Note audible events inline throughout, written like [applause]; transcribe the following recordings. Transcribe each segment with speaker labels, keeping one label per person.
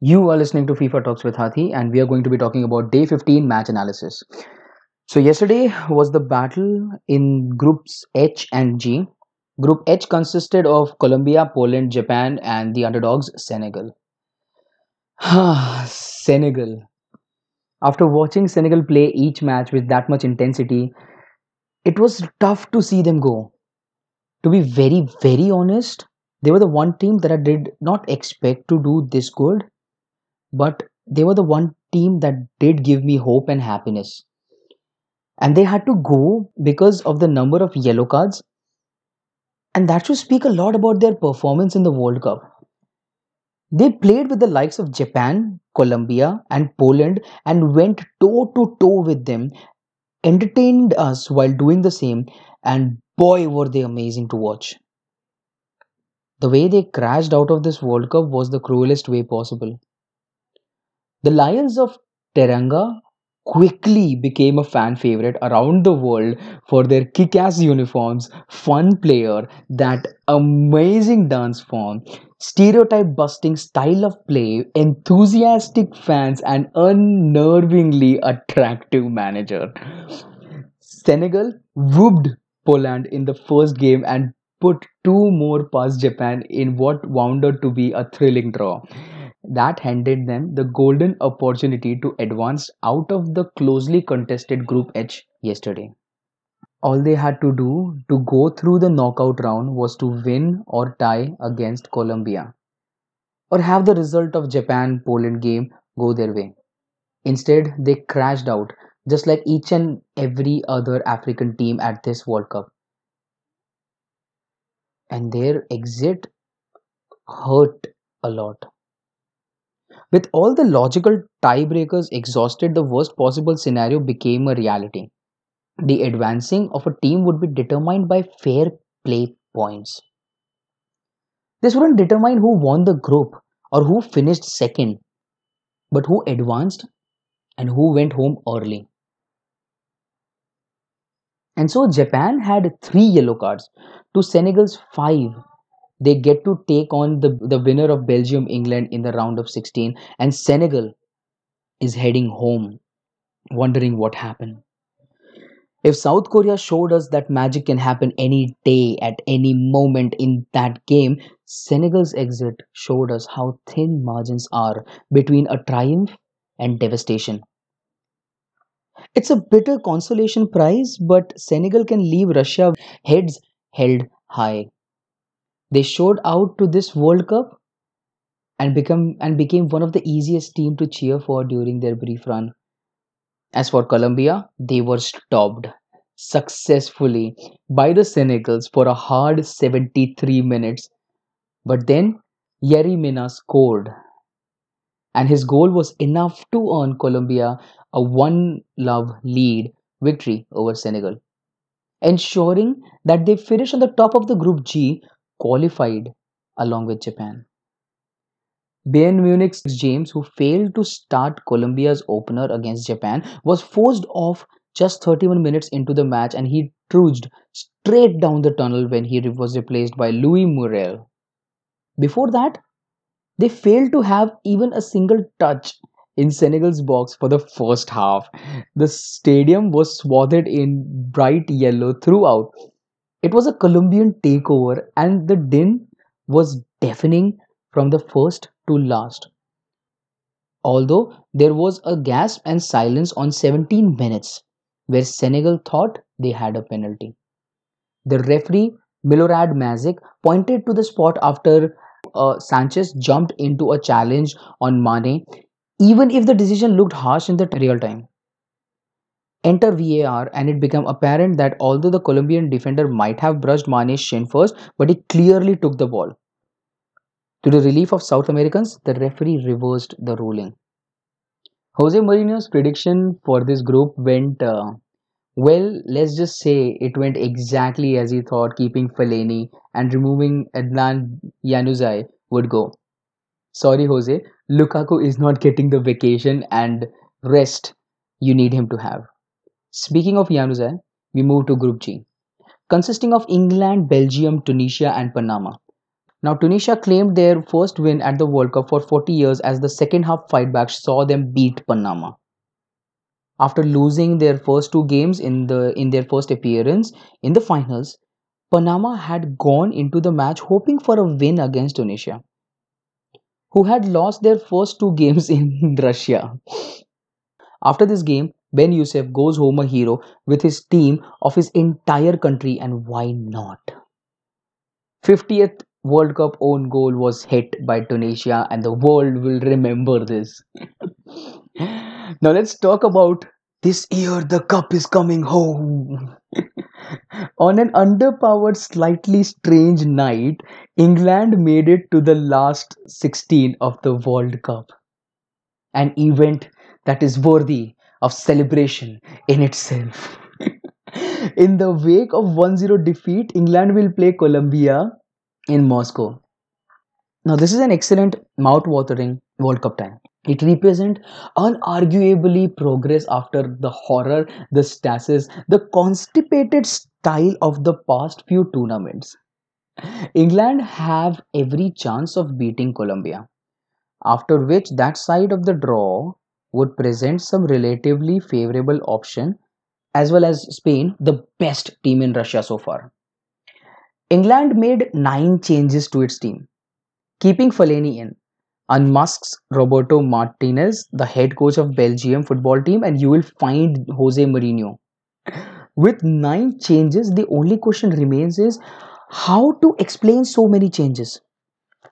Speaker 1: You are listening to FIFA Talks with Hathi, and we are going to be talking about day 15 match analysis. So, yesterday was the battle in groups H and G. Group H consisted of Colombia, Poland, Japan, and the underdogs Senegal. [sighs] Senegal. After watching Senegal play each match with that much intensity, it was tough to see them go. To be very, very honest, they were the one team that I did not expect to do this good but they were the one team that did give me hope and happiness. And they had to go because of the number of yellow cards. And that should speak a lot about their performance in the World Cup. They played with the likes of Japan, Colombia, and Poland and went toe to toe with them, entertained us while doing the same, and boy, were they amazing to watch. The way they crashed out of this World Cup was the cruelest way possible. The Lions of Teranga quickly became a fan favorite around the world for their kick ass uniforms, fun player, that amazing dance form, stereotype busting style of play, enthusiastic fans, and unnervingly attractive manager. Senegal whooped Poland in the first game and put two more past Japan in what wound out to be a thrilling draw that handed them the golden opportunity to advance out of the closely contested Group H yesterday. All they had to do to go through the knockout round was to win or tie against Colombia, or have the result of Japan Poland game go their way. Instead, they crashed out, just like each and every other African team at this World Cup. And their exit hurt a lot. With all the logical tiebreakers exhausted, the worst possible scenario became a reality. The advancing of a team would be determined by fair play points. This wouldn't determine who won the group or who finished second, but who advanced and who went home early. And so Japan had three yellow cards to Senegal's five they get to take on the, the winner of Belgium England in the round of 16 and Senegal is heading home wondering what happened. If South Korea showed us that magic can happen any day at any moment in that game, Senegal's exit showed us how thin margins are between a triumph and devastation. It's a bitter consolation prize, but Senegal can leave Russia heads held high. They showed out to this World Cup and become and became one of the easiest team to cheer for during their brief run. As for Colombia, they were stopped successfully by the Senegals for a hard 73 minutes. But then Yerry Mina scored, and his goal was enough to earn Colombia a one love lead victory over Senegal, ensuring that they finish on the top of the Group G qualified along with Japan. Bayern Munich's James, who failed to start Colombia's opener against Japan, was forced off just 31 minutes into the match and he trudged straight down the tunnel when he was replaced by Luis Muriel. Before that, they failed to have even a single touch in Senegal's box for the first half. The stadium was swathed in bright yellow throughout, it was a Colombian takeover, and the din was deafening from the first to last. Although there was a gasp and silence on 17 minutes, where Senegal thought they had a penalty. The referee, Milorad Mažić, pointed to the spot after uh, Sanchez jumped into a challenge on Mane, even if the decision looked harsh in the real time. Enter VAR, and it became apparent that although the Colombian defender might have brushed Mane's shin first, but he clearly took the ball. To the relief of South Americans, the referee reversed the ruling. Jose Mourinho's prediction for this group went uh, well. Let's just say it went exactly as he thought, keeping Fellaini and removing Adnan Januzaj would go. Sorry, Jose, Lukaku is not getting the vacation and rest you need him to have. Speaking of Januzaj, we move to Group G, consisting of England, Belgium, Tunisia, and Panama. Now, Tunisia claimed their first win at the World Cup for 40 years as the second half fightback saw them beat Panama. After losing their first two games in the in their first appearance in the finals, Panama had gone into the match hoping for a win against Tunisia, who had lost their first two games [laughs] in Russia. After this game, Ben Youssef goes home a hero with his team of his entire country, and why not? 50th World Cup own goal was hit by Tunisia, and the world will remember this. [laughs] now, let's talk about this year the cup is coming home. [laughs] On an underpowered, slightly strange night, England made it to the last 16 of the World Cup. An event that is worthy of celebration in itself. [laughs] in the wake of 1 0 defeat, England will play Colombia in Moscow. Now, this is an excellent mouth-watering World Cup time. It represents unarguably progress after the horror, the stasis, the constipated style of the past few tournaments. England have every chance of beating Colombia, after which that side of the draw would present some relatively favorable option as well as Spain, the best team in Russia so far. England made nine changes to its team, keeping Fellaini in, unmasks Roberto Martinez, the head coach of Belgium football team, and you will find Jose Mourinho. With nine changes, the only question remains is how to explain so many changes.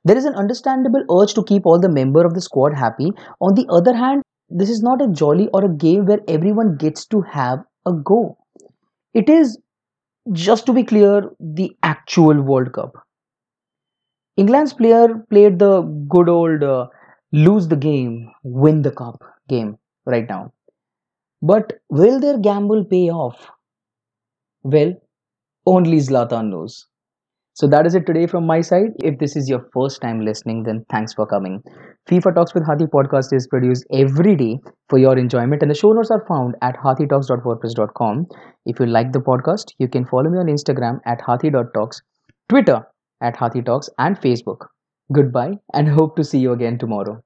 Speaker 1: There is an understandable urge to keep all the member of the squad happy. On the other hand, this is not a jolly or a game where everyone gets to have a go. It is just to be clear, the actual World Cup. England's player played the good old uh, lose the game, win the cup game right now. But will their gamble pay off? Well, only Zlatan knows. So that is it today from my side. If this is your first time listening, then thanks for coming. FIFA Talks with Hathi podcast is produced every day for your enjoyment, and the show notes are found at hathitalks.wordpress.com. If you like the podcast, you can follow me on Instagram at hathi.talks, Twitter at Hathi Talks, and Facebook. Goodbye, and [laughs] hope to see you again tomorrow.